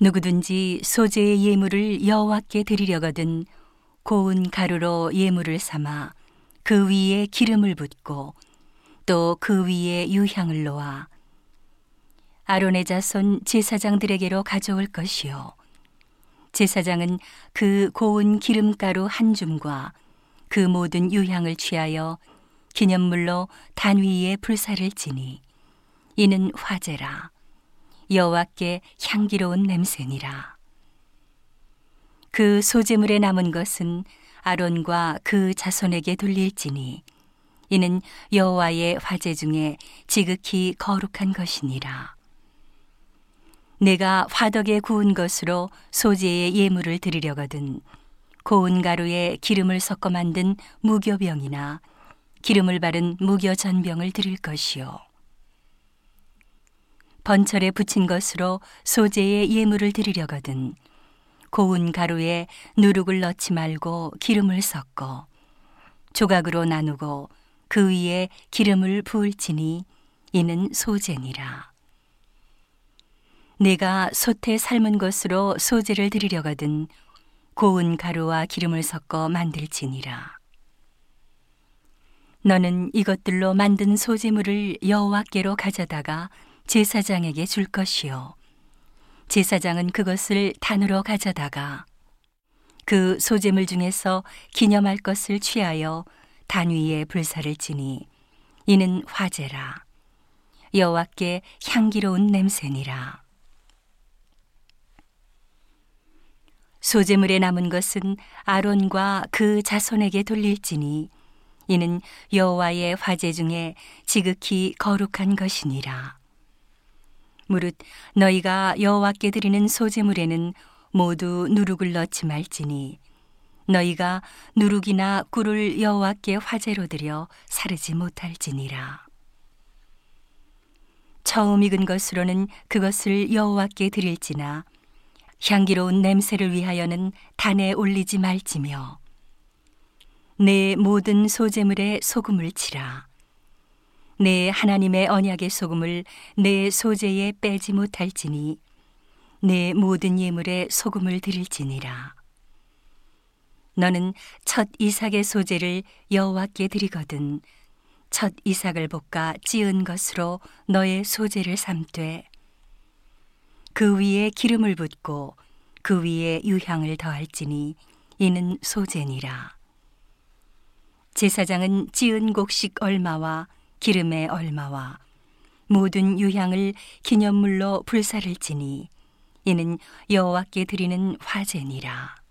누구든지 소재의 예물을 여호와께 드리려거든 고운 가루로 예물을 삼아 그 위에 기름을 붓고 또 그 위에 유향을 놓아 아론의 자손 제사장들에게로 가져올 것이요. 제사장은 그 고운 기름가루 한 줌과 그 모든 유향을 취하여 기념물로 단 위에 불사를 지니 이는 화제라 여호와께 향기로운 냄새니라. 그 소재물에 남은 것은 아론과 그 자손에게 돌릴지니 이는 여호와의 화제 중에 지극히 거룩한 것이니라. 내가 화덕에 구운 것으로 소재의 예물을 드리려거든 고운 가루에 기름을 섞어 만든 무교병이나 기름을 바른 무교 전병을 드릴 것이요 번철에 붙인 것으로 소재의 예물을 드리려거든 고운 가루에 누룩을 넣지 말고 기름을 섞어 조각으로 나누고 그 위에 기름을 부을지니 이는 소재니라. 내가 솥에 삶은 것으로 소재를 드리려거든 고운 가루와 기름을 섞어 만들지니라. 너는 이것들로 만든 소재물을 여호와께로 가져다가 제사장에게 줄 것이요. 제사장은 그것을 단으로 가져다가 그 소재물 중에서 기념할 것을 취하여 단 위에 불사를 지니 이는 화제라. 여호와께 향기로운 냄새니라. 소재물에 남은 것은 아론과 그 자손에게 돌릴지니 이는 여호와의 화제 중에 지극히 거룩한 것이니라. 무릇 너희가 여호와께 드리는 소재물에는 모두 누룩을 넣지 말지니 너희가 누룩이나 꿀을 여호와께 화제로 드려 사르지 못할지니라. 처음 익은 것으로는 그것을 여호와께 드릴지나 향기로운 냄새를 위하여는 단에 올리지 말지며 내 모든 소재물에 소금을 치라. 내 하나님의 언약의 소금을 내 소재에 빼지 못할지니 내 모든 예물에 소금을 드릴지니라. 너는 첫 이삭의 소재를 여호와께 드리거든 첫 이삭을 볶아 찌은 것으로 너의 소재를 삼되 그 위에 기름을 붓고 그 위에 유향을 더할지니 이는 소재니라. 제사장은 찌은 곡식 얼마와 기름의 얼마와 모든 유향을 기념물로 불사를 지니 이는 여호와께 드리는 화제니라.